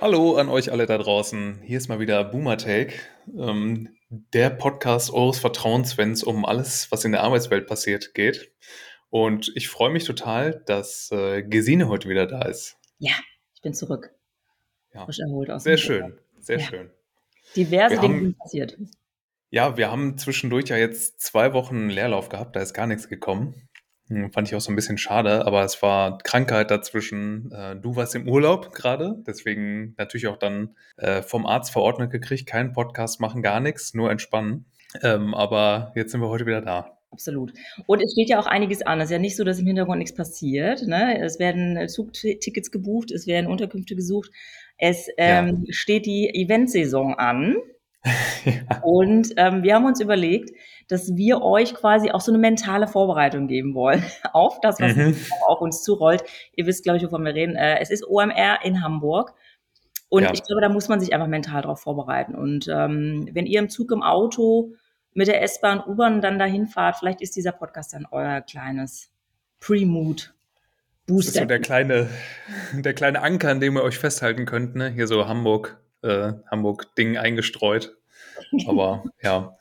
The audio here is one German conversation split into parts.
Hallo an euch alle da draußen. Hier ist mal wieder Boomer Take, ähm, der Podcast eures Vertrauens, wenn es um alles, was in der Arbeitswelt passiert, geht. Und ich freue mich total, dass äh, Gesine heute wieder da ist. Ja, ich bin zurück. Ja. Frisch erholt aus Sehr Urlaub. schön, sehr Ja. schön. Diverse Wir Dinge haben- sind passiert. Ja, wir haben zwischendurch ja jetzt zwei Wochen Leerlauf gehabt, da ist gar nichts gekommen. Hm, Fand ich auch so ein bisschen schade, aber es war Krankheit dazwischen. Äh, Du warst im Urlaub gerade, deswegen natürlich auch dann äh, vom Arzt verordnet gekriegt, keinen Podcast machen, gar nichts, nur entspannen. Ähm, aber jetzt sind wir heute wieder da. Absolut. Und es steht ja auch einiges an. Es ist ja nicht so, dass im Hintergrund nichts passiert. Ne? Es werden Zugtickets gebucht, es werden Unterkünfte gesucht. Es ähm, steht die Eventsaison an. Ja. Und ähm, wir haben uns überlegt, dass wir euch quasi auch so eine mentale Vorbereitung geben wollen auf das, was Mhm. auf uns zurollt. Ihr wisst, glaube ich, wovon wir reden. Äh, es ist OMR in Hamburg. Und Ja. ich glaube, da muss man sich einfach mental darauf vorbereiten. Und ähm, wenn ihr im Zug, im Auto, mit der S-Bahn, U-Bahn dann dahin fahrt, vielleicht ist dieser Podcast dann euer kleines Pre-Mood. Das ist so Booster. der kleine, der kleine Anker, an dem ihr euch festhalten könnt, ne? Hier so Hamburg, äh, Hamburg-Ding eingestreut. Aber ja.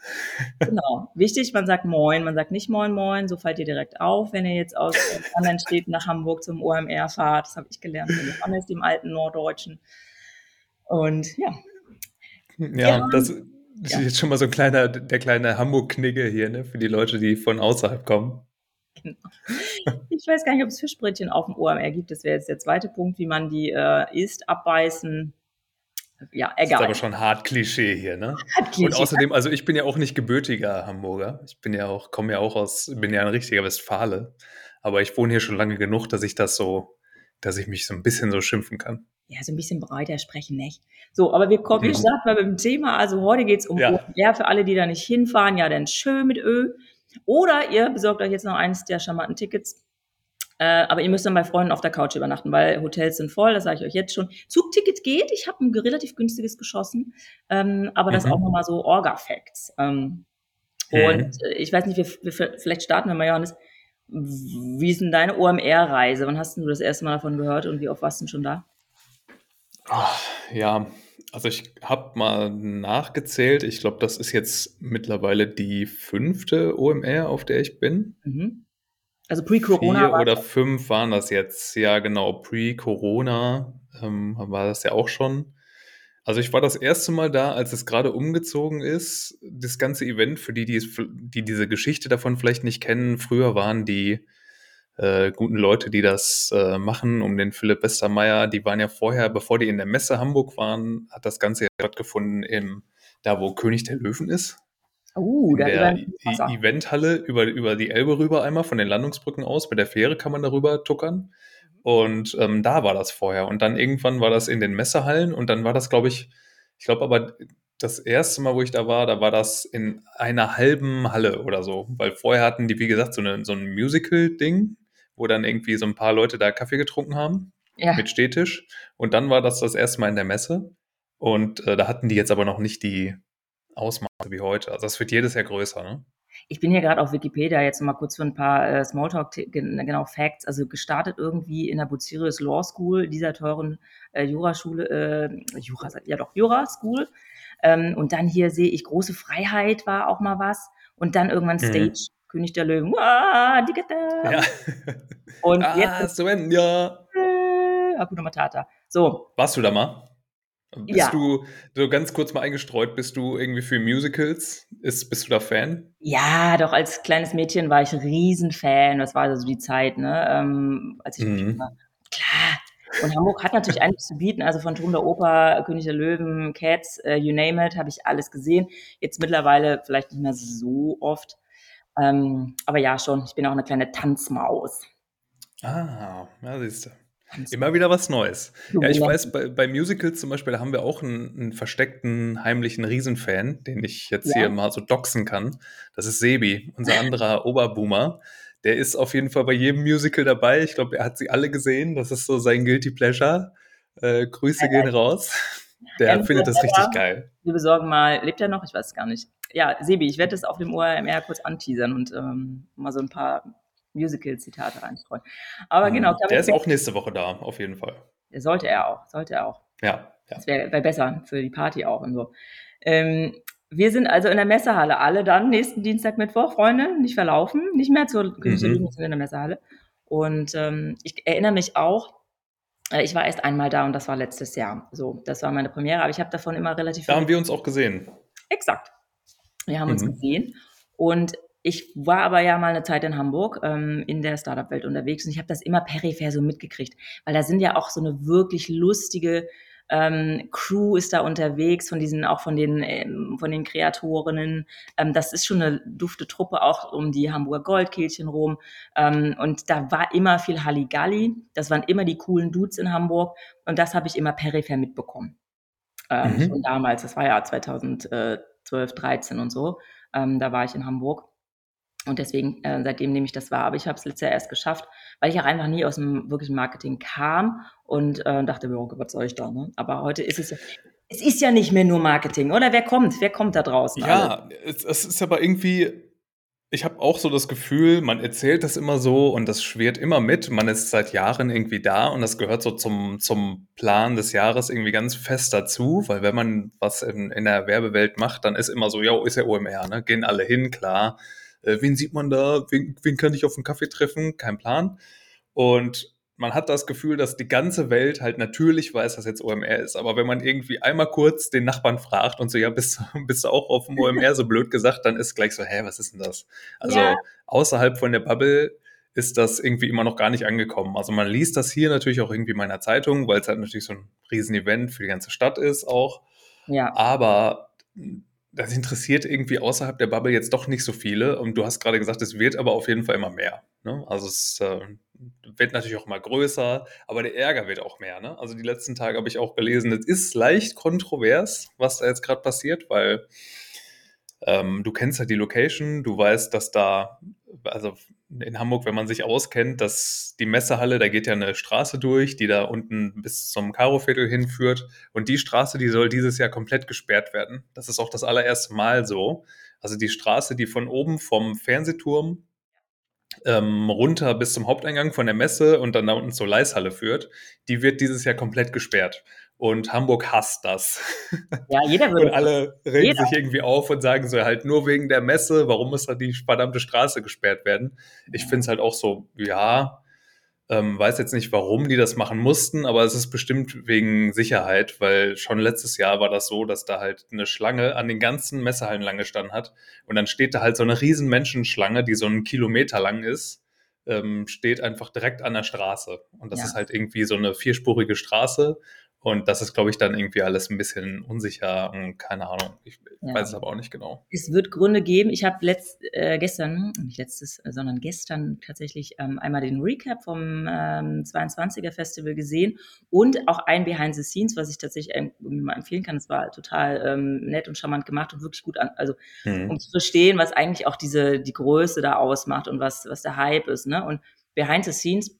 Genau. Wichtig, man sagt Moin, man sagt nicht Moin Moin, so fallt ihr direkt auf, wenn ihr jetzt aus anderen Städten nach Hamburg zum OMR fahrt. Das habe ich gelernt von Johannes, dem alten Norddeutschen. Und ja, Ja, Ja. das ist Ja. jetzt schon mal so ein kleiner, der kleine Hamburg-Knigge hier, ne? Für die Leute, die von außerhalb kommen. ich weiß gar nicht, ob es Fischbrötchen auf dem OMR gibt. Das wäre jetzt der zweite Punkt, wie man die äh, isst, abbeißen. Ja, Das ist egal. aber schon hart Klischee hier, ne? Und Klischee. außerdem, also ich bin ja auch nicht gebürtiger Hamburger. Ich bin ja auch, komme ja auch aus, bin ja ein richtiger Westfale. Aber ich wohne hier schon lange genug, dass ich das so, dass ich mich so ein bisschen so schimpfen kann. ja, so ein bisschen breiter sprechen, nicht? So, aber wir kommen, wir Mhm. starten mal mit dem Thema. Also heute geht's um Ja. OMR für alle, die da nicht hinfahren. Ja, dann schön mit Ö. Oder ihr besorgt euch jetzt noch eines der charmanten Tickets. Äh, aber ihr müsst dann bei Freunden auf der Couch übernachten, weil Hotels sind voll, das sage ich euch jetzt schon. Zugticket geht, ich habe ein relativ günstiges geschossen, ähm, aber das Mhm. auch nochmal so Orga-Facts. Ähm, Mhm. Und äh, ich weiß nicht, wir, wir, vielleicht starten wir mal, Johannes. Wie ist denn deine OMR-Reise? Wann hast du das erste Mal davon gehört und wie oft warst du denn schon da? Ah, Ja, also ich habe mal nachgezählt. Ich glaube, das ist jetzt mittlerweile die fünfte OMR, auf der ich bin. Mhm. Also pre-Corona Vier oder fünf waren das jetzt. Ja, genau. Pre-Corona ähm, war das ja auch schon. Also ich war das erste Mal da, als es gerade umgezogen ist. Das ganze Event, für die, die, es, die diese Geschichte davon vielleicht nicht kennen, früher waren die äh, guten Leute, die das äh, machen, um den Philipp Westermeier, die waren ja vorher, bevor die in der Messe Hamburg waren, hat das Ganze ja stattgefunden im, da wo König der Löwen ist Uh, in der über Wasser. Eventhalle über, über die Elbe rüber einmal, von den Landungsbrücken aus. Mit der Fähre kann man darüber tuckern. Und ähm, da war das vorher. Und dann irgendwann war das in den Messehallen. Und dann war das, glaube ich, ich glaube aber, das erste Mal, wo ich da war, da war das in einer halben Halle oder so. Weil vorher hatten die, wie gesagt, so, eine, so ein Musical-Ding, wo dann irgendwie so ein paar Leute da Kaffee getrunken haben Ja. mit Stehtisch. Und dann war das das erste Mal in der Messe. Und äh, da hatten die jetzt aber noch nicht die Ausmaße wie heute. Also das wird jedes Jahr größer, ne? Ich bin hier gerade auf Wikipedia jetzt mal kurz für ein paar äh, Smalltalk, gen- genau Facts. Also gestartet irgendwie in der Bucerius Law School, dieser teuren äh, Juraschule, äh, Jura, ja doch, Jura School. Ähm, und dann hier sehe ich große Freiheit war auch mal was. Und dann irgendwann Mhm. Stage, König der Löwen. Digga-da. Ja. Und ah, jetzt Sven, ja. äh, Hakuna Matata. So, Warst du da mal? Bist Ja. du, so ganz kurz mal eingestreut, bist du irgendwie für Musicals? Ist, bist du da Fan? Ja, doch als kleines Mädchen war ich Riesenfan. Das war also die Zeit, ne? Ähm, als ich Mhm. war. Klar. Und Hamburg hat natürlich einiges zu bieten. Also von Turm der Oper, König der Löwen, Cats, äh, you name it, habe ich alles gesehen. Jetzt mittlerweile vielleicht nicht mehr so oft. Ähm, aber ja, schon. Ich bin auch eine kleine Tanzmaus. Ah, ja, siehst du. Immer wieder was Neues. Ja, ich weiß, bei, bei Musicals zum Beispiel, haben wir auch einen, einen versteckten, heimlichen Riesenfan, den ich jetzt Ja. hier mal so doxen kann. Das ist Sebi, unser anderer Oberboomer. Der ist auf jeden Fall bei jedem Musical dabei. Ich glaube, er hat sie alle gesehen. Das ist so sein Guilty Pleasure. Äh, Grüße gehen raus. Der findet das richtig geil. Wir besorgen mal, lebt er noch? Ich weiß es gar nicht. Ja, Sebi, ich werde das auf dem ORMR kurz anteasern und ähm, mal so ein paar Musical-Zitate reinstreuen. Aber genau, Mhm. Der Kevin ist auch nächste Woche da, auf jeden Fall. Sollte er auch, sollte er auch. Ja. ja. Das wäre wär besser für die Party auch und so. Ähm, wir sind also in der Messehalle. Alle dann nächsten Dienstag, Mittwoch, Freunde, nicht verlaufen, nicht mehr zur Königin mhm. in der Messehalle. Und ähm, ich erinnere mich auch, äh, ich war erst einmal da und das war letztes Jahr. So, das war meine Premiere, aber ich habe davon immer relativ Da haben wir uns auch gesehen. Exakt. Wir haben mhm. uns gesehen. Und ich war aber ja mal eine Zeit in Hamburg ähm, in der Startup-Welt unterwegs und ich habe das immer peripher so mitgekriegt, weil da sind ja auch so eine wirklich lustige ähm, Crew ist da unterwegs, von diesen, auch von den, ähm, von den Kreatorinnen. Ähm, das ist schon eine dufte Truppe, auch um die Hamburger Goldkehlchen rum. Ähm, und da war immer viel Halligalli. Das waren immer die coolen Dudes in Hamburg. Und das habe ich immer peripher mitbekommen. Ähm, mhm. Schon damals, das war ja 2012, 13 und so. Ähm, da war ich in Hamburg. Und deswegen, äh, seitdem nehme ich das wahr. Aber ich habe es letztes Jahr erst geschafft, weil ich auch einfach nie aus dem wirklichen Marketing kam und äh, dachte mir, oh, was soll ich da? Ne? Aber heute ist es ja, es ist ja nicht mehr nur Marketing, oder? Wer kommt? Wer kommt da draußen? Ja, es, es ist aber irgendwie, ich habe auch so das Gefühl, man erzählt das immer so und das schwirrt immer mit. Man ist seit Jahren irgendwie da und das gehört so zum, zum Plan des Jahres irgendwie ganz fest dazu, weil wenn man was in, in der Werbewelt macht, dann ist immer so, ja, ist ja OMR, ne? Gehen alle hin, klar äh, wen sieht man da, wen, wen kann ich auf einen Kaffee treffen, kein Plan. Und man hat das Gefühl, dass die ganze Welt halt natürlich weiß, dass jetzt OMR ist. Aber wenn man irgendwie einmal kurz den Nachbarn fragt und so, ja, bist, bist du auch auf dem OMR so blöd gesagt, dann ist gleich so, hä, was ist denn das? Also ja. außerhalb von der Bubble ist das irgendwie immer noch gar nicht angekommen. Also man liest das hier natürlich auch irgendwie in meiner Zeitung, weil es halt natürlich so ein Riesenevent für die ganze Stadt ist auch. Ja. Aber das interessiert irgendwie außerhalb der Bubble jetzt doch nicht so viele. Und du hast gerade gesagt, es wird aber auf jeden Fall immer mehr. Ne? Also es äh, wird natürlich auch immer größer, aber der Ärger wird auch mehr. Ne? Also die letzten Tage habe ich auch gelesen, es ist leicht kontrovers, was da jetzt gerade passiert, weil ähm, du kennst ja die Location, du weißt, dass da, also in Hamburg, wenn man sich auskennt, dass die Messehalle, da geht ja eine Straße durch, die da unten bis zum Karoviertel hinführt. Und die Straße, die soll dieses Jahr komplett gesperrt werden. Das ist auch das allererste Mal so. Also die Straße, die von oben vom Fernsehturm ähm, runter bis zum Haupteingang von der Messe und dann da unten zur Leishalle führt, die wird dieses Jahr komplett gesperrt. Und Hamburg hasst das. Ja, jeder würde. und alle regen jeder. sich irgendwie auf und sagen so halt nur wegen der Messe, warum muss da die verdammte Straße gesperrt werden? Ich finde es halt auch so, ja, ähm, weiß jetzt nicht, warum die das machen mussten, aber es ist bestimmt wegen Sicherheit, weil schon letztes Jahr war das so, dass da halt eine Schlange an den ganzen Messehallen lang gestanden hat. Und dann steht da halt so eine riesen Menschenschlange, die so einen Kilometer lang ist, ähm, steht einfach direkt an der Straße. Und das ja. ist halt irgendwie so eine vierspurige Straße. Und das ist, glaube ich, dann irgendwie alles ein bisschen unsicher und keine Ahnung. Ich ja. weiß es aber auch nicht genau. Es wird Gründe geben. Ich habe letzt, äh, gestern, nicht letztes, sondern gestern tatsächlich ähm, einmal den Recap vom ähm, 22er Festival gesehen und auch ein Behind the Scenes, was ich tatsächlich mal empfehlen kann. Es war total ähm, nett und charmant gemacht und wirklich gut an, also mhm. um zu verstehen, was eigentlich auch diese, die Größe da ausmacht und was, was der Hype ist. Ne? Und Behind the Scenes,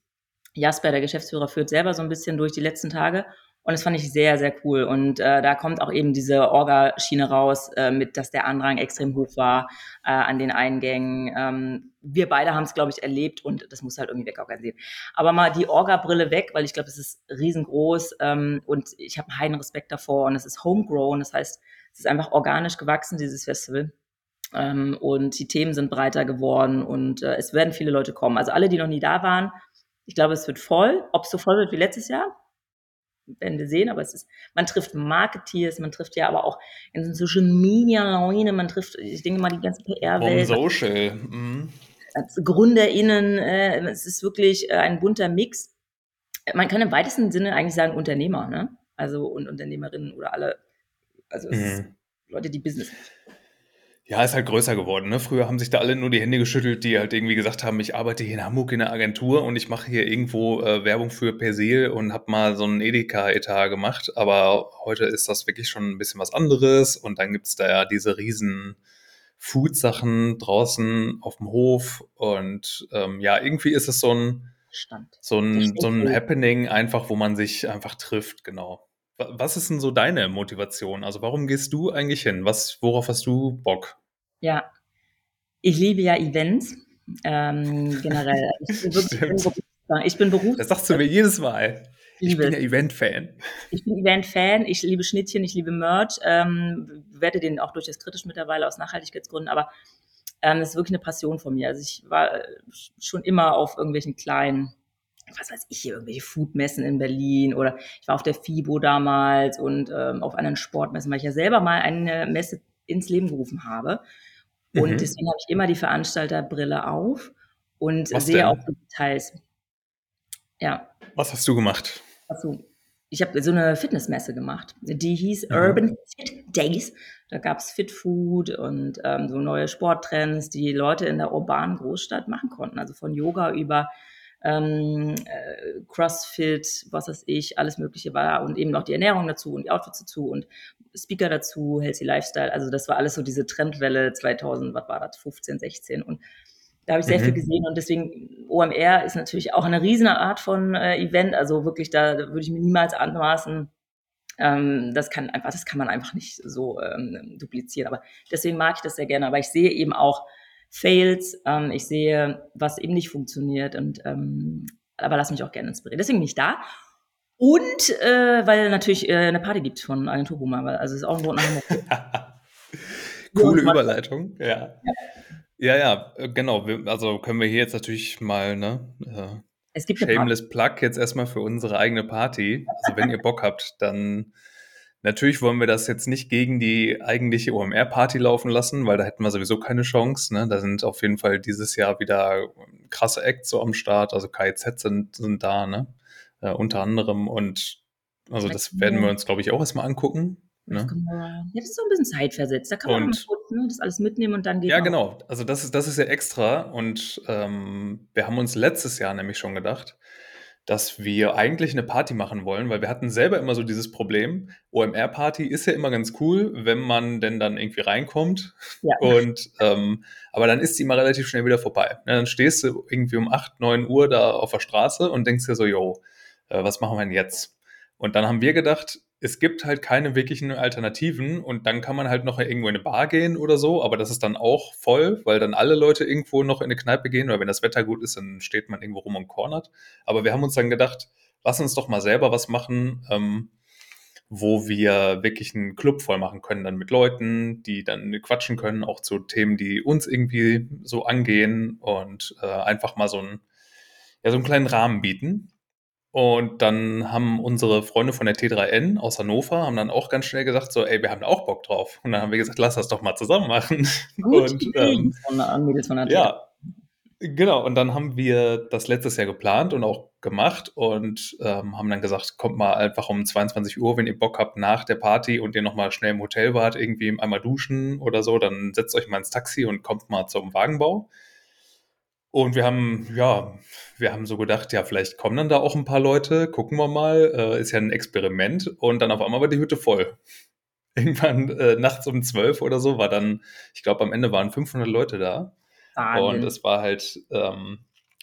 Jasper, der Geschäftsführer, führt selber so ein bisschen durch die letzten Tage und das fand ich sehr, sehr cool. Und äh, da kommt auch eben diese Orga-Schiene raus, äh, mit, dass der Andrang extrem hoch war äh, an den Eingängen. Ähm, wir beide haben es, glaube ich, erlebt und das muss halt irgendwie wegorganisiert. Aber mal die Orga-Brille weg, weil ich glaube, es ist riesengroß ähm, und ich habe einen Respekt davor und es ist homegrown. Das heißt, es ist einfach organisch gewachsen, dieses Festival. Ähm, und die Themen sind breiter geworden und äh, es werden viele Leute kommen. Also alle, die noch nie da waren, ich glaube, es wird voll. Ob es so voll wird wie letztes Jahr, wir sehen, aber es ist, man trifft Marketeers, man trifft ja aber auch in Social Media Leute, man trifft, ich denke mal, die ganze PR-Welt. Social. Mhm. Als GründerInnen, äh, es ist wirklich äh, ein bunter Mix. Man kann im weitesten Sinne eigentlich sagen Unternehmer, ne? Also und Unternehmerinnen oder alle, also mhm. Leute, die Business ja, ist halt größer geworden. Ne? Früher haben sich da alle nur die Hände geschüttelt, die halt irgendwie gesagt haben, ich arbeite hier in Hamburg in der Agentur und ich mache hier irgendwo äh, Werbung für Persil und habe mal so einen Edeka-Etat gemacht. Aber heute ist das wirklich schon ein bisschen was anderes und dann gibt's da ja diese riesen Food-Sachen draußen auf dem Hof und ähm, ja, irgendwie ist es so ein, Stand. so ein, so ein Happening einfach, wo man sich einfach trifft, genau. Was ist denn so deine Motivation? Also warum gehst du eigentlich hin? Was, worauf hast du Bock? Ja, ich liebe ja Events ähm, generell. Ich bin, wirklich, ich bin, ich bin berufs Das sagst du mir jedes Mal. Ich bin ja Event-Fan. Ich bin Event-Fan, ich liebe Schnittchen, ich liebe Merch, ähm, werde den auch durchaus kritisch mittlerweile aus Nachhaltigkeitsgründen, aber ähm, das ist wirklich eine Passion von mir. Also ich war äh, schon immer auf irgendwelchen kleinen, was weiß ich, hier irgendwelche Foodmessen in Berlin oder ich war auf der FIBO damals und ähm, auf anderen Sportmessen, weil ich ja selber mal eine Messe ins Leben gerufen habe. Und mhm. deswegen habe ich immer die Veranstalterbrille auf und was sehe denn? auch die Details. Ja. Was hast du gemacht? Achso, ich habe so eine Fitnessmesse gemacht. Die hieß mhm. Urban Fit Days. Da gab es Fit Food und ähm, so neue Sporttrends, die Leute in der urbanen Großstadt machen konnten. Also von Yoga über ähm, äh, Crossfit, was weiß ich, alles Mögliche war und eben noch die Ernährung dazu und die Outfits dazu und Speaker dazu, Healthy Lifestyle. Also das war alles so diese Trendwelle 2000, was war das, 15, 16 und da habe ich sehr mhm. viel gesehen und deswegen OMR ist natürlich auch eine riesige Art von äh, Event. Also wirklich, da, da würde ich mir niemals anmaßen. Ähm, das kann einfach, das kann man einfach nicht so ähm, duplizieren. Aber deswegen mag ich das sehr gerne. Aber ich sehe eben auch Fails. Ähm, ich sehe, was eben nicht funktioniert und ähm, aber lass mich auch gerne inspirieren. Deswegen bin ich da. Und äh, weil natürlich äh, eine Party gibt von Agentur Boomer, also es ist auch ein Grund nach Hamburg. Coole Überleitung, ja. ja. Ja, ja, äh, genau. also können wir hier jetzt natürlich mal, ne? Äh, es gibt Shameless Plug jetzt erstmal für unsere eigene Party. Also wenn ihr Bock habt, dann natürlich wollen wir das jetzt nicht gegen die eigentliche OMR-Party laufen lassen, weil da hätten wir sowieso keine Chance. Ne? Da sind auf jeden Fall dieses Jahr wieder krasse Acts so am Start. Also KIZ sind, sind da, ne? Äh, unter anderem. Und also das werden wir uns, glaube ich, auch erstmal angucken. Ne? Ja, das ist so ein bisschen zeitversetzt. Da kann man und, kurz ne, das alles mitnehmen und dann geht Ja, genau. Also das ist, das ist ja extra. Und ähm, wir haben uns letztes Jahr nämlich schon gedacht, dass wir eigentlich eine Party machen wollen, weil wir hatten selber immer so dieses Problem. OMR-Party ist ja immer ganz cool, wenn man denn dann irgendwie reinkommt. Ja. Und ähm, aber dann ist die immer relativ schnell wieder vorbei. Ja, dann stehst du irgendwie um 8, 9 Uhr da auf der Straße und denkst dir so, yo, äh, was machen wir denn jetzt? Und dann haben wir gedacht, es gibt halt keine wirklichen Alternativen und dann kann man halt noch irgendwo in eine Bar gehen oder so, aber das ist dann auch voll, weil dann alle Leute irgendwo noch in eine Kneipe gehen oder wenn das Wetter gut ist, dann steht man irgendwo rum und cornert. Aber wir haben uns dann gedacht, lass uns doch mal selber was machen, ähm, wo wir wirklich einen Club voll machen können, dann mit Leuten, die dann quatschen können, auch zu Themen, die uns irgendwie so angehen und äh, einfach mal so einen, ja, so einen kleinen Rahmen bieten. Und dann haben unsere Freunde von der T3N aus Hannover haben dann auch ganz schnell gesagt, so, ey, wir haben da auch Bock drauf. Und dann haben wir gesagt, lass das doch mal zusammen machen. Gut, und, ähm, von von der Ja, genau. Und dann haben wir das letztes Jahr geplant und auch gemacht und ähm, haben dann gesagt, kommt mal einfach um 22 Uhr, wenn ihr Bock habt, nach der Party und ihr nochmal schnell im Hotel wart, irgendwie einmal duschen oder so, dann setzt euch mal ins Taxi und kommt mal zum Wagenbau. Und wir haben, ja, wir haben so gedacht, ja, vielleicht kommen dann da auch ein paar Leute, gucken wir mal, äh, ist ja ein Experiment. Und dann auf einmal war die Hütte voll. Irgendwann äh, nachts um zwölf oder so war dann, ich glaube, am Ende waren 500 Leute da. Wahnsinn. Und es war halt, ähm,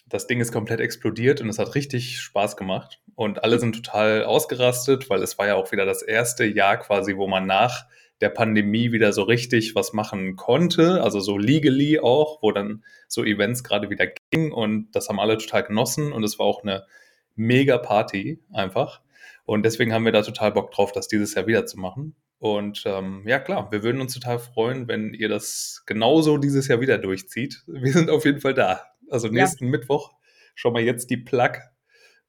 das Ding ist komplett explodiert und es hat richtig Spaß gemacht. Und alle sind total ausgerastet, weil es war ja auch wieder das erste Jahr quasi, wo man nach der Pandemie wieder so richtig was machen konnte, also so legally auch, wo dann so Events gerade wieder gingen und das haben alle total genossen und es war auch eine mega Party einfach. Und deswegen haben wir da total Bock drauf, das dieses Jahr wieder zu machen. Und ähm, ja, klar, wir würden uns total freuen, wenn ihr das genauso dieses Jahr wieder durchzieht. Wir sind auf jeden Fall da. Also nächsten ja. Mittwoch, schon mal jetzt die Plug.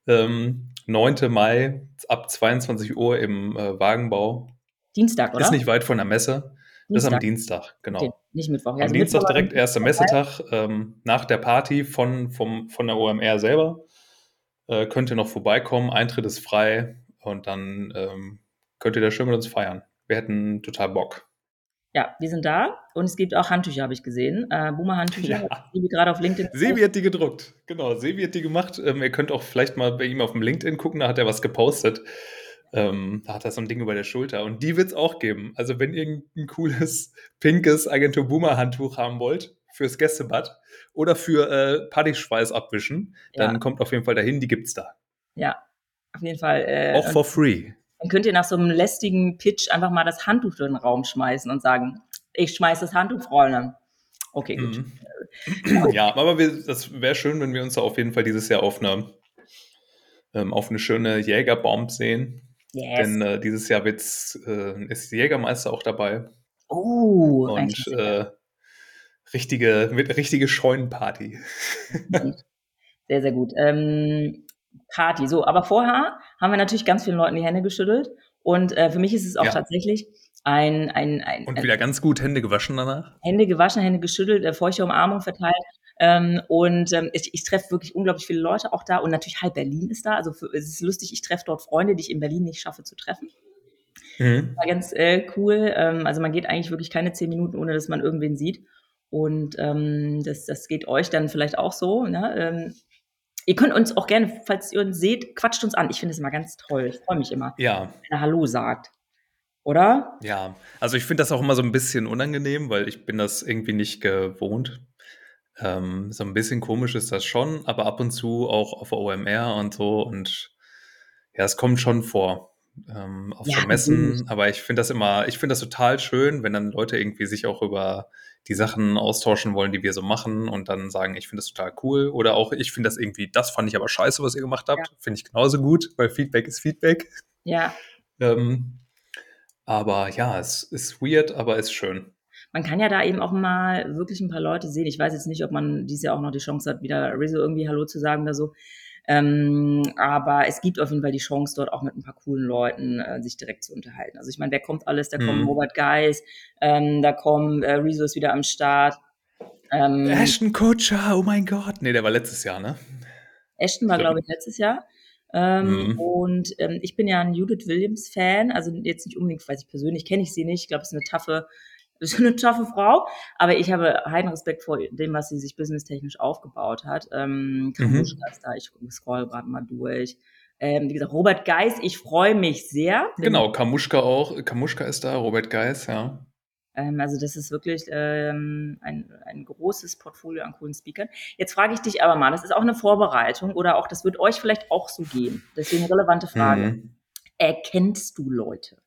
Ähm, 9. Mai ab 22 Uhr im äh, Wagenbau Dienstag, oder? Ist nicht weit von der Messe. Dienstag. Das ist am Dienstag, genau. Okay, nicht Mittwoch. Ja, also am Dienstag Mittwoch direkt erster Messetag ähm, nach der Party von, vom, von der OMR selber. Äh, könnt ihr noch vorbeikommen, Eintritt ist frei und dann ähm, könnt ihr da schön mit uns feiern. Wir hätten total Bock. Ja, wir sind da und es gibt auch Handtücher, habe ich gesehen. Äh, Boomer-Handtücher, ja. die gerade auf LinkedIn. Sebi hat die gedruckt, genau. Sebi hat die gemacht. Ähm, ihr könnt auch vielleicht mal bei ihm auf dem LinkedIn gucken, da hat er was gepostet. Ähm, da hat er so ein Ding über der Schulter. Und die wird es auch geben. Also, wenn ihr ein cooles, pinkes Agentur Boomer Handtuch haben wollt, fürs Gästebad oder für äh, Partyschweiß abwischen, ja. dann kommt auf jeden Fall dahin, die gibt's da. Ja, auf jeden Fall. Äh, auch for free. Dann könnt ihr nach so einem lästigen Pitch einfach mal das Handtuch in den Raum schmeißen und sagen, ich schmeiß das Handtuch, Freunde. Okay, gut. Mhm. Ja, aber wir, das wäre schön, wenn wir uns da auf jeden Fall dieses Jahr auf eine ähm, auf eine schöne Jägerbomb sehen. Yes. Denn äh, dieses Jahr wird's, äh, ist Jägermeister auch dabei. Oh, Und äh, richtige, richtige Scheunenparty. Sehr, sehr gut. Ähm, Party. So, aber vorher haben wir natürlich ganz vielen Leuten die Hände geschüttelt. Und äh, für mich ist es auch Ja. tatsächlich ein, ein, ein, Und wieder ganz gut Hände gewaschen danach. Hände gewaschen, Hände geschüttelt, äh, feuchte Umarmung verteilt. Ähm, und ähm, ich, ich treffe wirklich unglaublich viele Leute auch da. Und natürlich halb Berlin ist da. Also für, es ist lustig, ich treffe dort Freunde, die ich in Berlin nicht schaffe zu treffen. Mhm. War ganz äh, cool. Ähm, also man geht eigentlich wirklich keine zehn Minuten, ohne dass man irgendwen sieht. Und ähm, das, das geht euch dann vielleicht auch so. Ne? Ähm, ihr könnt uns auch gerne, falls ihr uns seht, quatscht uns an. Ich finde es immer ganz toll. Ich freue mich immer, Ja, wenn er Hallo sagt. Oder? ja. Also ich finde das auch immer so ein bisschen unangenehm, weil ich bin das irgendwie nicht gewohnt. Ähm, so ein bisschen komisch ist das schon, aber ab und zu auch auf OMR und so. Und ja, es kommt schon vor. Ähm, auf Ja, so Messen, aber ich finde das immer, ich finde das total schön, wenn dann Leute irgendwie sich auch über die Sachen austauschen wollen, die wir so machen und dann sagen, ich finde das total cool oder auch ich finde das irgendwie, das fand ich aber scheiße, was ihr gemacht habt, finde ich genauso gut, weil Feedback ist Feedback. Ja. Ähm, aber ja, es ist weird, aber ist schön. Man kann ja da eben auch mal wirklich ein paar Leute sehen. Ich weiß jetzt nicht, ob man dieses Jahr auch noch die Chance hat, wieder Rizzo irgendwie Hallo zu sagen oder so. Ähm, aber es gibt auf jeden Fall die Chance, dort auch mit ein paar coolen Leuten äh, sich direkt zu unterhalten. Also ich meine, wer kommt alles? Da kommen Mhm. Robert Geis, ähm, da kommen äh, Rezo ist wieder am Start. Ähm, Ashton Kutcher, oh mein Gott. Nee, der war letztes Jahr, ne? Ashton war, glaube ich, letztes Jahr. Ähm, Mhm. Und ähm, ich bin ja ein Judith Williams-Fan, also jetzt nicht unbedingt, weiß ich persönlich, kenne ich sie nicht. Ich glaube, es ist eine taffe, ist eine taffe Frau, aber ich habe heiden Respekt vor dem, was sie sich businesstechnisch aufgebaut hat. Ähm, Kamuschka ist da, ich scroll gerade mal durch. Ähm, wie gesagt, Robert Geis, ich freue mich sehr. Genau, Kamuschka auch. Kamuschka ist da, Robert Geis, ja. Ähm, also das ist wirklich ähm, ein, ein großes Portfolio an coolen Speakern. Jetzt frage ich dich aber mal, das ist auch eine Vorbereitung oder auch, das wird euch vielleicht auch so gehen. Deswegen relevante Frage. Mhm. Erkennst du Leute?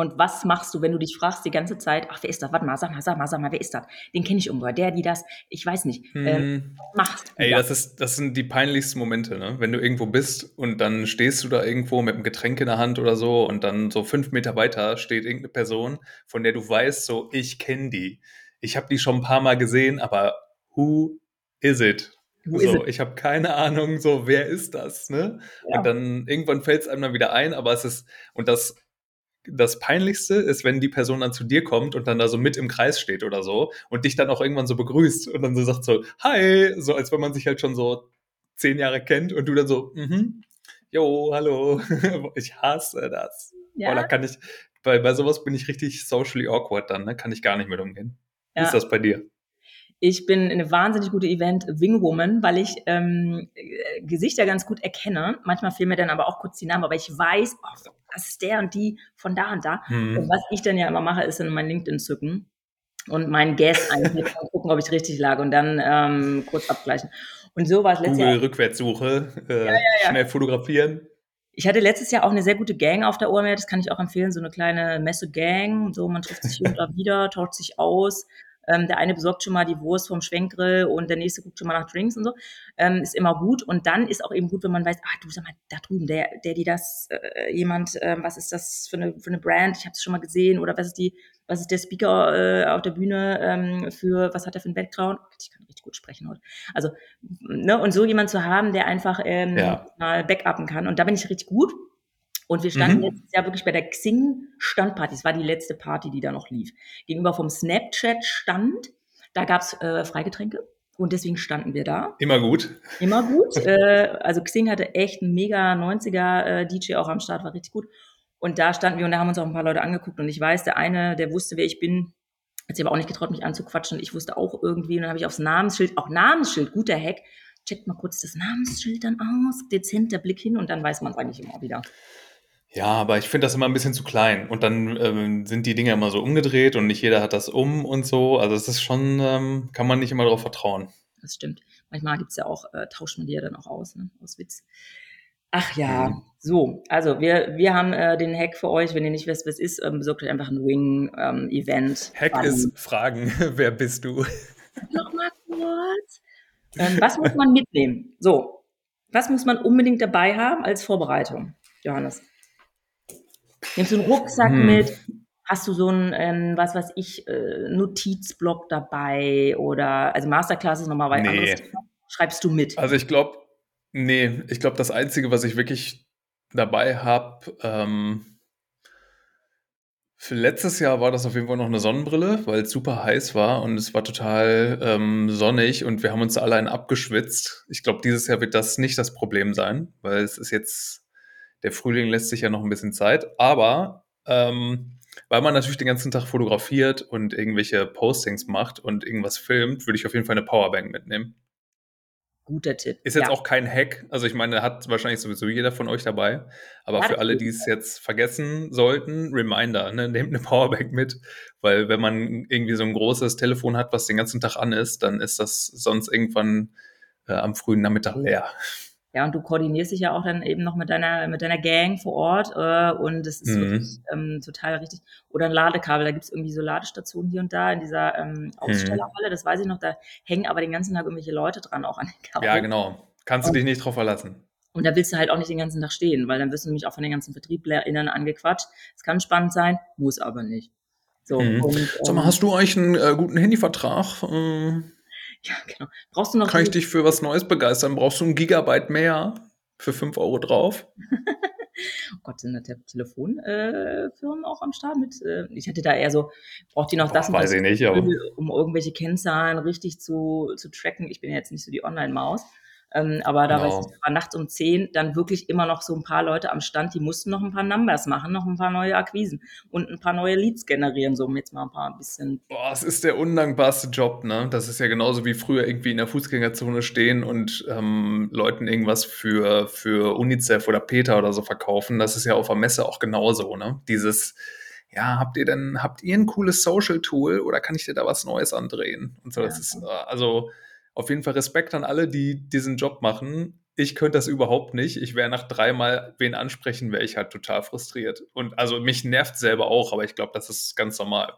Und was machst du, wenn du dich fragst die ganze Zeit, ach, wer ist das? Warte mal, sag mal, sag mal, sag mal, wer ist das? Den kenne ich irgendwo, der, die, das, ich weiß nicht. Ähm, Mhm. was machst du Ey, da? das, ist, das sind die peinlichsten Momente, ne? Wenn du irgendwo bist und dann stehst du da irgendwo mit einem Getränk in der Hand oder so und dann so fünf Meter weiter steht irgendeine Person, von der du weißt, so, ich kenne die. Ich habe die schon ein paar Mal gesehen, aber who is it? So, ich habe keine Ahnung, so, wer ist das, ne? Ja. Und dann irgendwann fällt es einem dann wieder ein, aber es ist, und das, das Peinlichste ist, wenn die Person dann zu dir kommt und dann da so mit im Kreis steht oder so und dich dann auch irgendwann so begrüßt und dann so sagt so, hi, so als wenn man sich halt schon so zehn Jahre kennt und du dann so, mhm, jo, hallo, ich hasse das. Ja? Oh, da kann ich, bei, bei sowas bin ich richtig socially awkward dann, ne? kann ich gar nicht mit umgehen. Wie Ja. ist das bei dir? Ich bin eine wahnsinnig gute Event-Wingwoman, weil ich ähm, äh, Gesichter ganz gut erkenne. Manchmal fehlen mir dann aber auch kurz die Namen, aber ich weiß, oh, das ist der und die von da und da. Und Hm. was ich dann ja immer mache, ist dann mein LinkedIn zücken und meinen Guess eintippen und gucken, ob ich richtig lag und dann ähm, kurz abgleichen. Und so war es letztes Jahr. Rückwärtssuche, äh, ja. schnell fotografieren. Ich hatte letztes Jahr auch eine sehr gute Gang auf der OMR, das kann ich auch empfehlen, so eine kleine Messe-Gang. So, man trifft sich hier und da wieder, tauscht sich aus. Ähm, der eine besorgt schon mal die Wurst vom Schwenkgrill und der nächste guckt schon mal nach Drinks und so. Ähm, ist immer gut. Und dann ist auch eben gut, wenn man weiß, ah, du sag mal, da drüben, der, der, die das, äh, jemand, ähm, was ist das für eine, für eine Brand? Ich habe es schon mal gesehen. Oder was ist die, was ist der Speaker äh, auf der Bühne ähm, für, was hat er für einen Background? Ich kann richtig gut sprechen heute. Also, ne, und so jemand zu haben, der einfach ähm, Ja. mal backuppen kann. Und da bin ich richtig gut. Und wir standen Mhm. letztes Jahr wirklich bei der Xing-Standparty. Das war die letzte Party, die da noch lief. Gegenüber vom Snapchat-Stand, da gab's äh, Freigetränke. Und deswegen standen wir da. Immer gut. Immer gut. äh, also Xing hatte echt einen mega 90er äh, DJ auch am Start, war richtig gut. Und da standen wir und da haben uns auch ein paar Leute angeguckt. Und ich weiß, der eine, der wusste, wer ich bin, hat sich aber auch nicht getraut, mich anzuquatschen. Und ich wusste auch irgendwie. Und dann habe ich aufs Namensschild, auch Namensschild, guter Hack, checkt mal kurz das Namensschild dann aus, dezent der Blick hin und dann weiß man es eigentlich immer wieder. Ja, aber ich finde das immer ein bisschen zu klein. Und dann ähm, sind die Dinge immer so umgedreht und nicht jeder hat das um und so. Also es ist schon, ähm, kann man nicht immer darauf vertrauen. Das stimmt. Manchmal gibt's ja auch, äh, tauscht man die ja dann auch aus, ne? aus Witz. Ach ja, Mhm. so, also wir, wir haben äh, den Hack für euch. Wenn ihr nicht wisst, was es ist, ähm, besorgt euch einfach ein Wing-Event. Hack ist Fragen, wer bist du? Noch mal kurz. Ähm, was muss man mitnehmen? So, Was muss man unbedingt dabei haben als Vorbereitung, Johannes? Nimmst du einen Rucksack hm. mit? Hast du so ein, ähm, was weiß ich, äh, Notizblock dabei oder, also Masterclass ist nochmal weit nee. anderes. Schreibst du mit? Also ich glaube, nee, ich glaube, das Einzige, was ich wirklich dabei habe, ähm, für letztes Jahr war das auf jeden Fall noch eine Sonnenbrille, weil es super heiß war und es war total ähm, sonnig und wir haben uns alle einen abgeschwitzt. Ich glaube, dieses Jahr wird das nicht das Problem sein, weil es ist jetzt, der Frühling lässt sich ja noch ein bisschen Zeit. Aber ähm, weil man natürlich den ganzen Tag fotografiert und irgendwelche Postings macht und irgendwas filmt, würde ich auf jeden Fall eine Powerbank mitnehmen. Guter Tipp. Ist jetzt ja. auch kein Hack. Also ich meine, hat wahrscheinlich sowieso jeder von euch dabei. Aber ja, für alle, die es jetzt vergessen sollten, Reminder, ne? nehmt eine Powerbank mit. Weil wenn man irgendwie so ein großes Telefon hat, was den ganzen Tag an ist, dann ist das sonst irgendwann äh, am frühen Nachmittag leer. Ja, und du koordinierst dich ja auch dann eben noch mit deiner, mit deiner Gang vor Ort äh, und es ist mhm. wirklich ähm, total richtig. Oder ein Ladekabel, da gibt es irgendwie so Ladestationen hier und da in dieser ähm, mhm. Ausstellerhalle, mhm. das weiß ich noch, da hängen aber den ganzen Tag irgendwelche Leute dran, auch an den Kabel. Ja, genau. Kannst du dich nicht drauf verlassen. Und da willst du halt auch nicht den ganzen Tag stehen, weil dann wirst du nämlich auch von den ganzen VertrieblerInnen angequatscht. Es kann spannend sein, muss aber nicht. So, mhm. und, ähm, Sag mal, hast du eigentlich einen äh, guten Handyvertrag? Äh Ja, genau. Brauchst du noch. Kann ich dich für was Neues begeistern? Brauchst du ein Gigabyte mehr für 5 Euro drauf? oh Gott, sind da Telefonfirmen äh, auch am Start mit? Äh, ich hätte da eher so, braucht die noch das, weiß ich nicht, aber. um irgendwelche Kennzahlen richtig zu, zu tracken. Ich bin ja jetzt nicht so die Online-Maus. Ähm, aber da genau. weiß ich, war nachts um 10 dann wirklich immer noch so ein paar Leute am Stand, die mussten noch ein paar Numbers machen, noch ein paar neue Akquisen und ein paar neue Leads generieren, so um jetzt mal ein paar bisschen. Boah, es ist der undankbarste Job, ne? Das ist ja genauso wie früher irgendwie in der Fußgängerzone stehen und ähm, Leuten irgendwas für, für UNICEF oder PETA oder so verkaufen. Das ist ja auf der Messe auch genauso, ne? Dieses, ja, habt ihr denn, habt ihr ein cooles Social-Tool oder kann ich dir da was Neues andrehen? Und so, das ja. ist, äh, also auf jeden Fall Respekt an alle, die diesen Job machen. Ich könnte das überhaupt nicht. Ich wäre nach dreimal wen ansprechen, wäre ich halt total frustriert. Und also mich nervt selber auch, aber ich glaube, das ist ganz normal.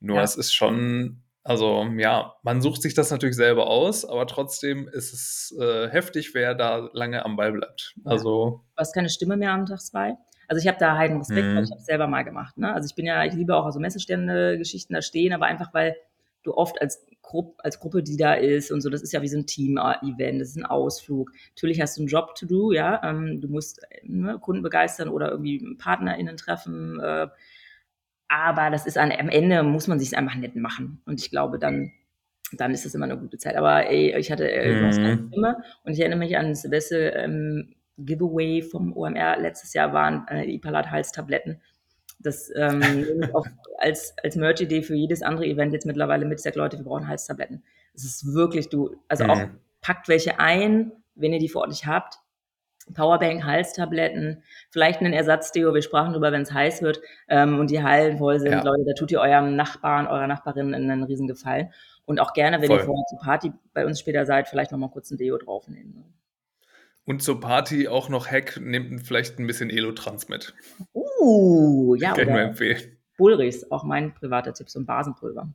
Nur ja. es ist schon, also ja, man sucht sich das natürlich selber aus, aber trotzdem ist es äh, heftig, wer da lange am Ball bleibt. Also. Du hast keine Stimme mehr am Tag zwei? Also ich habe da heiden Respekt, mhm. weil ich habe es selber mal gemacht. Ne? Also ich bin ja, ich liebe auch also Messestände-Geschichten da stehen, aber einfach weil du oft als, Grupp, als Gruppe, die da ist und so, das ist ja wie so ein Team-Event, das ist ein Ausflug. Natürlich hast du einen Job to do, ja, ähm, du musst ne, Kunden begeistern oder irgendwie PartnerInnen treffen, äh, aber das ist an, am Ende muss man sich einfach nett machen und ich glaube, dann dann ist das immer eine gute Zeit. Aber ey, ich hatte äh, mhm. Stimme und ich erinnere mich an das beste ähm, Giveaway vom OMR letztes Jahr waren äh, die Palat-Halstabletten. Das ähm, auch als, als Merch-Idee für jedes andere Event jetzt mittlerweile mit. Sagt, Leute, wir brauchen Halstabletten. Es ist wirklich, du, also mhm. auch packt welche ein, wenn ihr die vor Ort nicht habt. Powerbank, Halstabletten, vielleicht einen Ersatzdeo. Wir sprachen darüber, wenn es heiß wird ähm, und die Hallen voll sind. Ja. Leute, da tut ihr eurem Nachbarn, eurer Nachbarin einen riesen Gefallen. Und auch gerne, wenn voll. ihr vorher zur Party bei uns später seid, vielleicht nochmal kurz ein Deo draufnehmen. Und zur Party auch noch Hack, nehmt vielleicht ein bisschen Elotrans mit. Uh, ja. Kann ich nur empfehlen. Bullrichs, auch mein privater Tipp, so ein Basenpulver.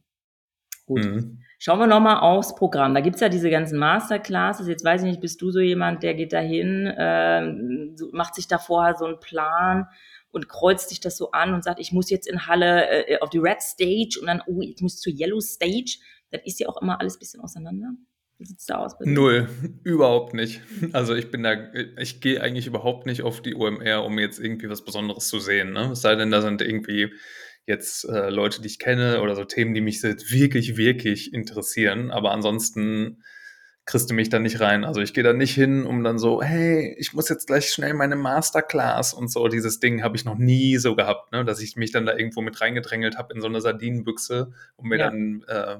Gut. Mhm. Schauen wir nochmal aufs Programm. Da gibt es ja diese ganzen Masterclasses. Jetzt weiß ich nicht, bist du so jemand, der geht dahin, äh, macht sich da vorher so einen Plan und kreuzt sich das so an und sagt, ich muss jetzt in Halle äh, auf die Red Stage und dann, oh, ich muss zur Yellow Stage. Das ist ja auch immer alles ein bisschen auseinander. Wie sieht es da aus? Null, überhaupt nicht. Also ich bin da, ich gehe eigentlich überhaupt nicht auf die OMR, um jetzt irgendwie was Besonderes zu sehen. Ne? Es sei denn, da sind irgendwie jetzt äh, Leute, die ich kenne oder so Themen, die mich wirklich, wirklich interessieren. Aber ansonsten kriegst du mich da nicht rein. Also ich gehe da nicht hin, um dann so, hey, ich muss jetzt gleich schnell meine Masterclass und so. Dieses Ding habe ich noch nie so gehabt, ne? dass ich mich dann da irgendwo mit reingedrängelt habe in so eine Sardinenbüchse, um mir ja. dann äh,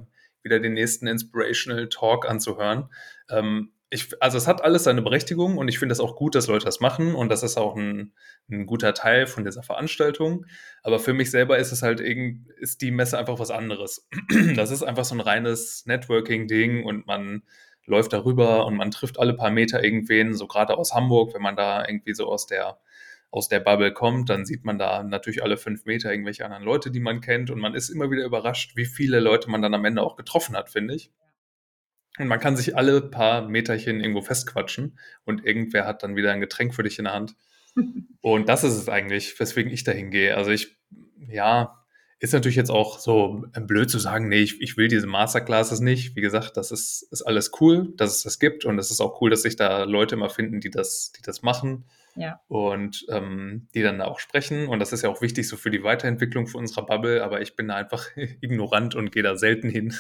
wieder den nächsten Inspirational Talk anzuhören. Ähm, ich, also es hat alles seine Berechtigung und ich finde es auch gut, dass Leute das machen und das ist auch ein, ein, guter Teil von dieser Veranstaltung. Aber für mich selber ist es halt irgend, ist die Messe einfach was anderes. Das ist einfach so ein reines Networking-Ding und man läuft darüber und man trifft alle paar Meter irgendwen, so gerade aus Hamburg, wenn man da irgendwie so aus der aus der Bubble kommt, dann sieht man da natürlich alle fünf Meter irgendwelche anderen Leute, die man kennt und man ist immer wieder überrascht, wie viele Leute man dann am Ende auch getroffen hat, finde ich. Und man kann sich alle paar Meterchen irgendwo festquatschen und irgendwer hat dann wieder ein Getränk für dich in der Hand. Und das ist es eigentlich, weswegen ich dahin gehe. Also ich, ja, ist natürlich jetzt auch so blöd zu sagen, nee, ich, ich will diese Masterclasses nicht. Wie gesagt, das ist, ist alles cool, dass es das gibt und es ist auch cool, dass sich da Leute immer finden, die das, die das machen Ja. und ähm, die dann auch sprechen. Und das ist ja auch wichtig so für die Weiterentwicklung für unserer Bubble, aber ich bin da einfach ignorant und gehe da selten hin.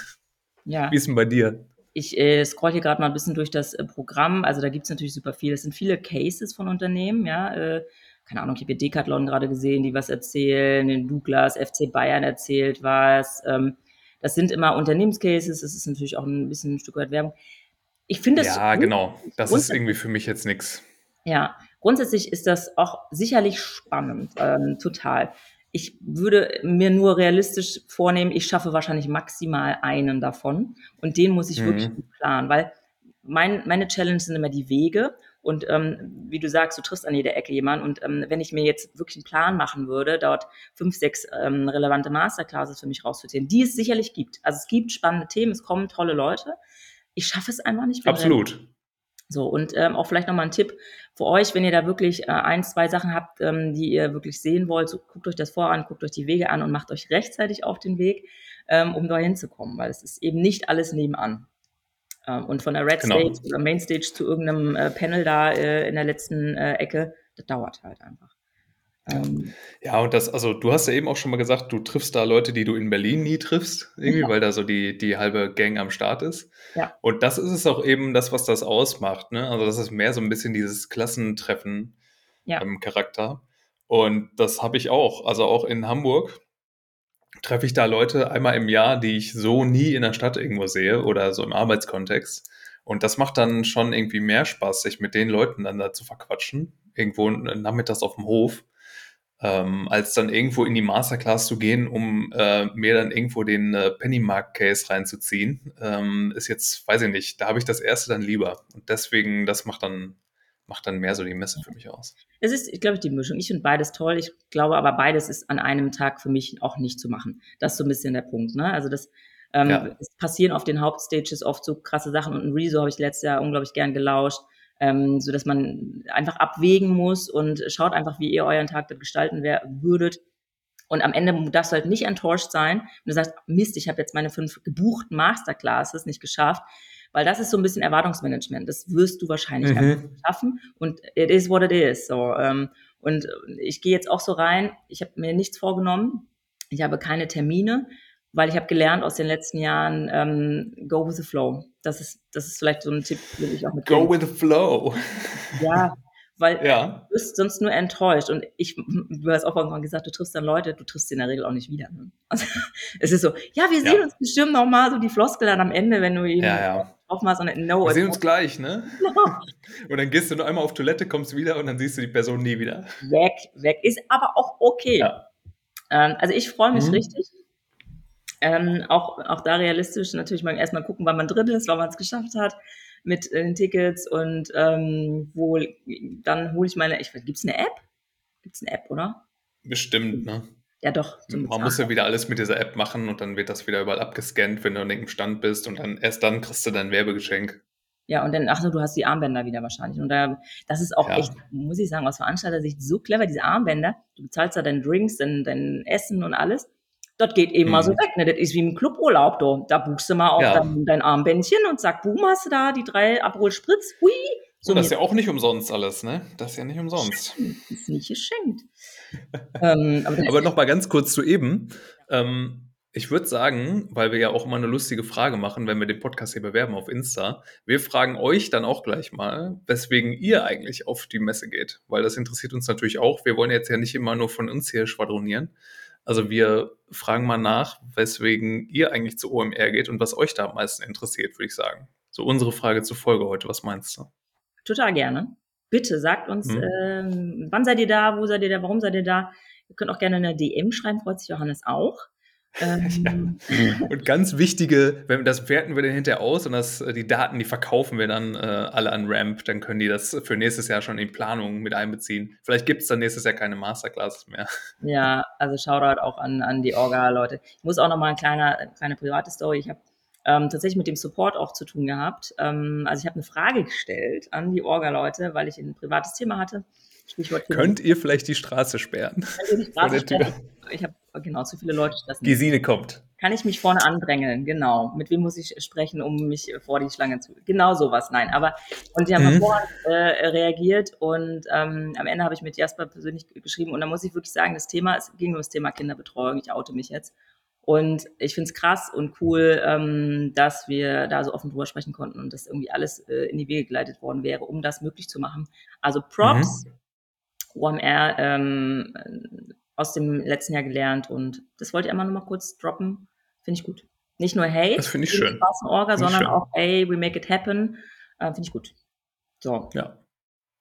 Ja. Wie ist denn bei dir? Ich äh, scroll hier gerade mal ein bisschen durch das äh, Programm. Also da gibt es natürlich super viel. Es sind viele Cases von Unternehmen, ja. Äh, keine Ahnung, ich habe hier Decathlon gerade gesehen, die was erzählen, den Douglas, FC Bayern erzählt was. Ähm, das sind immer Unternehmenscases, das ist natürlich auch ein bisschen ein Stück weit Werbung. Ich finde das Ja, genau. Das ist irgendwie für mich jetzt nichts. Ja, grundsätzlich ist das auch sicherlich spannend, ähm, total. Ich würde mir nur realistisch vornehmen, ich schaffe wahrscheinlich maximal einen davon und den muss ich Mhm. wirklich gut planen, weil mein, meine Challenge sind immer die Wege und ähm, wie du sagst, du triffst an jeder Ecke jemanden und ähm, wenn ich mir jetzt wirklich einen Plan machen würde, dort fünf, sechs ähm, relevante Masterclasses für mich rauszuziehen, die es sicherlich gibt. Also es gibt spannende Themen, es kommen tolle Leute. Ich schaffe es einfach nicht. Absolut. So, und ähm, auch vielleicht nochmal ein Tipp für euch, wenn ihr da wirklich äh, ein, zwei Sachen habt, ähm, die ihr wirklich sehen wollt, so, guckt euch das voran, guckt euch die Wege an und macht euch rechtzeitig auf den Weg, ähm, um da hinzukommen, weil es ist eben nicht alles nebenan. Ähm, und von der Red Genau. Stage oder Main Stage zu irgendeinem äh, Panel da äh, in der letzten äh, Ecke, das dauert halt einfach. Ähm, Ja, und das, also du hast ja eben auch schon mal gesagt, du triffst da Leute, die du in Berlin nie triffst, irgendwie, Ja. weil da so die, die halbe Gang am Start ist. Ja. Und das ist es auch eben das, was das ausmacht, ne? Also das ist mehr so ein bisschen dieses Klassentreffen Ja. ähm, Charakter. Und das habe ich auch. Also auch in Hamburg treffe ich da Leute einmal im Jahr, die ich so nie in der Stadt irgendwo sehe oder so im Arbeitskontext. Und das macht dann schon irgendwie mehr Spaß, sich mit den Leuten dann da zu verquatschen, irgendwo nachmittags auf dem Hof, ähm, als dann irgendwo in die Masterclass zu gehen, um äh, mir dann irgendwo den äh, Pennymark-Case reinzuziehen. Ähm, ist jetzt, weiß ich nicht, da habe ich das erste dann lieber. Und deswegen, das macht dann, macht dann mehr so die Messe für mich aus. Es ist, ich glaube, die Mischung. Ich finde beides toll. Ich glaube aber, beides ist an einem Tag für mich auch nicht zu machen. Das ist so ein bisschen der Punkt. Ne? Also das ähm, Ja. es passieren auf den Hauptstages oft so krasse Sachen und ein Rezo habe ich letztes Jahr unglaublich gern gelauscht, ähm, so dass man einfach abwägen muss und schaut einfach, wie ihr euren Tag dort gestalten würdet. Und am Ende darfst du halt nicht enttäuscht sein, wenn du sagst, Mist, ich habe jetzt meine fünf gebuchten Masterclasses nicht geschafft, weil das ist so ein bisschen Erwartungsmanagement. Das wirst du wahrscheinlich Mhm. schaffen und it is what it is. So, ähm, und ich gehe jetzt auch so rein, ich habe mir nichts vorgenommen, ich habe keine Termine, weil ich habe gelernt aus den letzten Jahren, ähm, go with the flow. Das ist, das ist vielleicht so ein Tipp, den ich auch mit Go with the flow. Ja, weil Ja. du bist sonst nur enttäuscht. Und ich, du hast auch irgendwann gesagt, du triffst dann Leute, du triffst sie in der Regel auch nicht wieder. Ne? Also, es ist so, ja, wir sehen Ja. uns bestimmt noch mal, so die Floskel dann am Ende, wenn du ihn Ja, ja. machst und no, Wir sehen uns gleich, ne? genau. Und dann gehst du nur einmal auf Toilette, kommst wieder und dann siehst du die Person nie wieder. weg, weg. Ist aber auch okay. Ja. Ähm, also ich freue mich Mhm. richtig. Ähm, auch, auch da realistisch natürlich mal erstmal gucken, wann man drin ist, wann man es geschafft hat mit äh, den Tickets und ähm, wo, dann hole ich meine, ich gibt es eine App? Gibt es eine App, oder? Bestimmt, ne? Ja, doch. zum Man muss ja wieder alles mit dieser App machen und dann wird das wieder überall abgescannt, wenn du an irgendeinem Stand bist und dann erst dann kriegst du dein Werbegeschenk. Ja, und dann, ach so, du hast die Armbänder wieder wahrscheinlich. Und da, das ist auch Ja. echt, muss ich sagen, aus Veranstalter-Sicht so clever, diese Armbänder. Du bezahlst da deine Drinks, dein, dein Essen und alles. Das geht eben mal so Mhm. weg. Ne? Das ist wie im Cluburlaub. Du. Da buchst du mal auf Ja. dein, dein Armbändchen und zack, boom, hast du da die drei Aperol Spritz. Hui. So Und das ist ja auch nicht umsonst alles, ne? Das ist ja nicht umsonst. ist nicht geschenkt. ähm, aber das Aber noch mal ganz kurz zu eben. Ähm, ich würde sagen, weil wir ja auch immer eine lustige Frage machen, wenn wir den Podcast hier bewerben auf Insta, wir fragen euch dann auch gleich mal, weswegen ihr eigentlich auf die Messe geht. Weil das interessiert uns natürlich auch. Wir wollen jetzt ja nicht immer nur von uns hier schwadronieren. Also wir fragen mal nach, weswegen ihr eigentlich zu OMR geht und was euch da am meisten interessiert, würde ich sagen. So unsere Frage zur Folge heute. Was meinst du? total gerne. Bitte sagt uns, Mhm. ähm, wann seid ihr da, wo seid ihr da, warum seid ihr da? Ihr könnt auch gerne eine DM schreiben, freut sich Johannes auch. Ähm, Und ganz wichtige, wenn das werten wir dann hinterher aus und das, äh, die Daten, die verkaufen wir dann äh, alle an Ramp, dann können die das für nächstes Jahr schon in Planung mit einbeziehen. Vielleicht gibt es dann nächstes Jahr keine Masterclasses mehr. Ja, also Shoutout auch an, an die Orga-Leute. Ich muss auch noch mal eine kleine, kleine private Story. Ich habe ähm, tatsächlich mit dem Support auch zu tun gehabt. Ähm, also ich habe eine Frage gestellt an die Orga-Leute, weil ich ein privates Thema hatte. Stichwort Könnt ihr vielleicht die Straße sperren? Ihr die Straße sperren? Ich habe genau zu viele Leute stressen. Gesine kommt. Kann ich mich vorne andrängeln? Genau. Mit wem muss ich sprechen, um mich vor die Schlange zu? Genau sowas. Nein, aber und die haben mhm. hervorragend äh, reagiert und ähm, am Ende habe ich mit Jasper persönlich geschrieben und da muss ich wirklich sagen, das Thema, es ging um das Thema Kinderbetreuung. Ich oute mich jetzt. Und ich finde es krass und cool, ähm, dass wir da so offen drüber sprechen konnten und dass irgendwie alles äh, in die Wege geleitet worden wäre, um das möglich zu machen. Also Props, mhm. OMR ähm, aus dem letzten Jahr gelernt und das wollte ich einmal nochmal kurz droppen. Finde ich gut. Nicht nur hey, das finde ich schön. Spaß Orga, sondern auch hey, we make it happen. Äh, finde ich gut. So. Ja.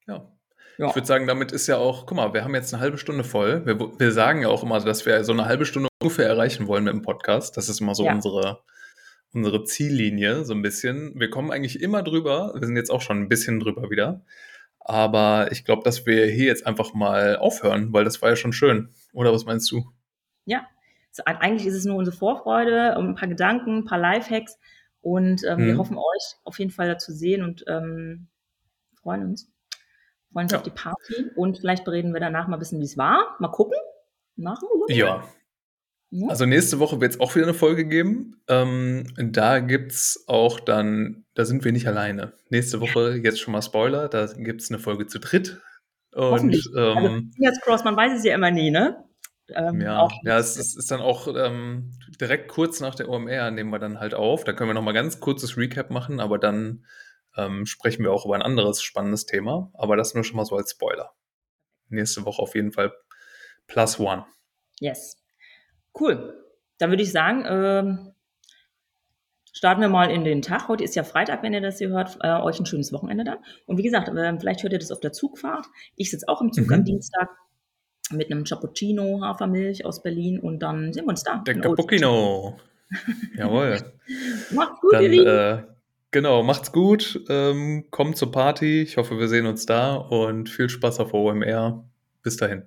Ja. Ja. Ich würde sagen, damit ist ja auch, guck mal, wir haben jetzt eine halbe Stunde voll. Wir, wir sagen ja auch immer, dass wir so eine halbe Stunde ungefähr erreichen wollen mit dem Podcast. Das ist immer so ja. unsere, unsere Ziellinie, so ein bisschen. Wir kommen eigentlich immer drüber. Wir sind jetzt auch schon ein bisschen drüber wieder. Aber ich glaube, dass wir hier jetzt einfach mal aufhören, weil das war ja schon schön. Oder was meinst du? Ja, also eigentlich ist es nur unsere Vorfreude, ein paar Gedanken, ein paar Lifehacks. Und ähm, hm. wir mhm. hoffen, euch auf jeden Fall dazu sehen und ähm, freuen uns freuen uns ja. auf die Party und vielleicht bereden wir danach mal ein bisschen, wie es war. Mal gucken. Nach ja. Ja. Also nächste Woche wird es auch wieder eine Folge geben. Ähm, da gibt es auch dann, da sind wir nicht alleine. Nächste Woche, jetzt schon mal Spoiler, da gibt es eine Folge zu dritt. Und, ähm, also, Cross, man weiß es ja immer nie, ne? Ähm, ja, ja es, es, ist dann auch ähm, direkt kurz nach der OMR nehmen wir dann halt auf. Da können wir noch mal ganz kurzes Recap machen, aber dann ähm, sprechen wir auch über ein anderes spannendes Thema, aber das nur schon mal so als Spoiler. Nächste Woche auf jeden Fall plus one. Yes. Cool. Dann würde ich sagen, ähm, starten wir mal in den Tag. Heute ist ja Freitag, wenn ihr das hier hört. Äh, euch ein schönes Wochenende dann. Und wie gesagt, äh, vielleicht hört ihr das auf der Zugfahrt. Ich sitze auch im Zug mhm. am Dienstag mit einem Cappuccino, Hafermilch aus Berlin und dann sehen wir uns da. Der Cappuccino. Jawohl. Macht's gut, dann, ihr Lieben. Äh, Genau, macht's gut, ähm, kommt zur Party. Ich hoffe, wir sehen uns da und viel Spaß auf OMR. Bis dahin.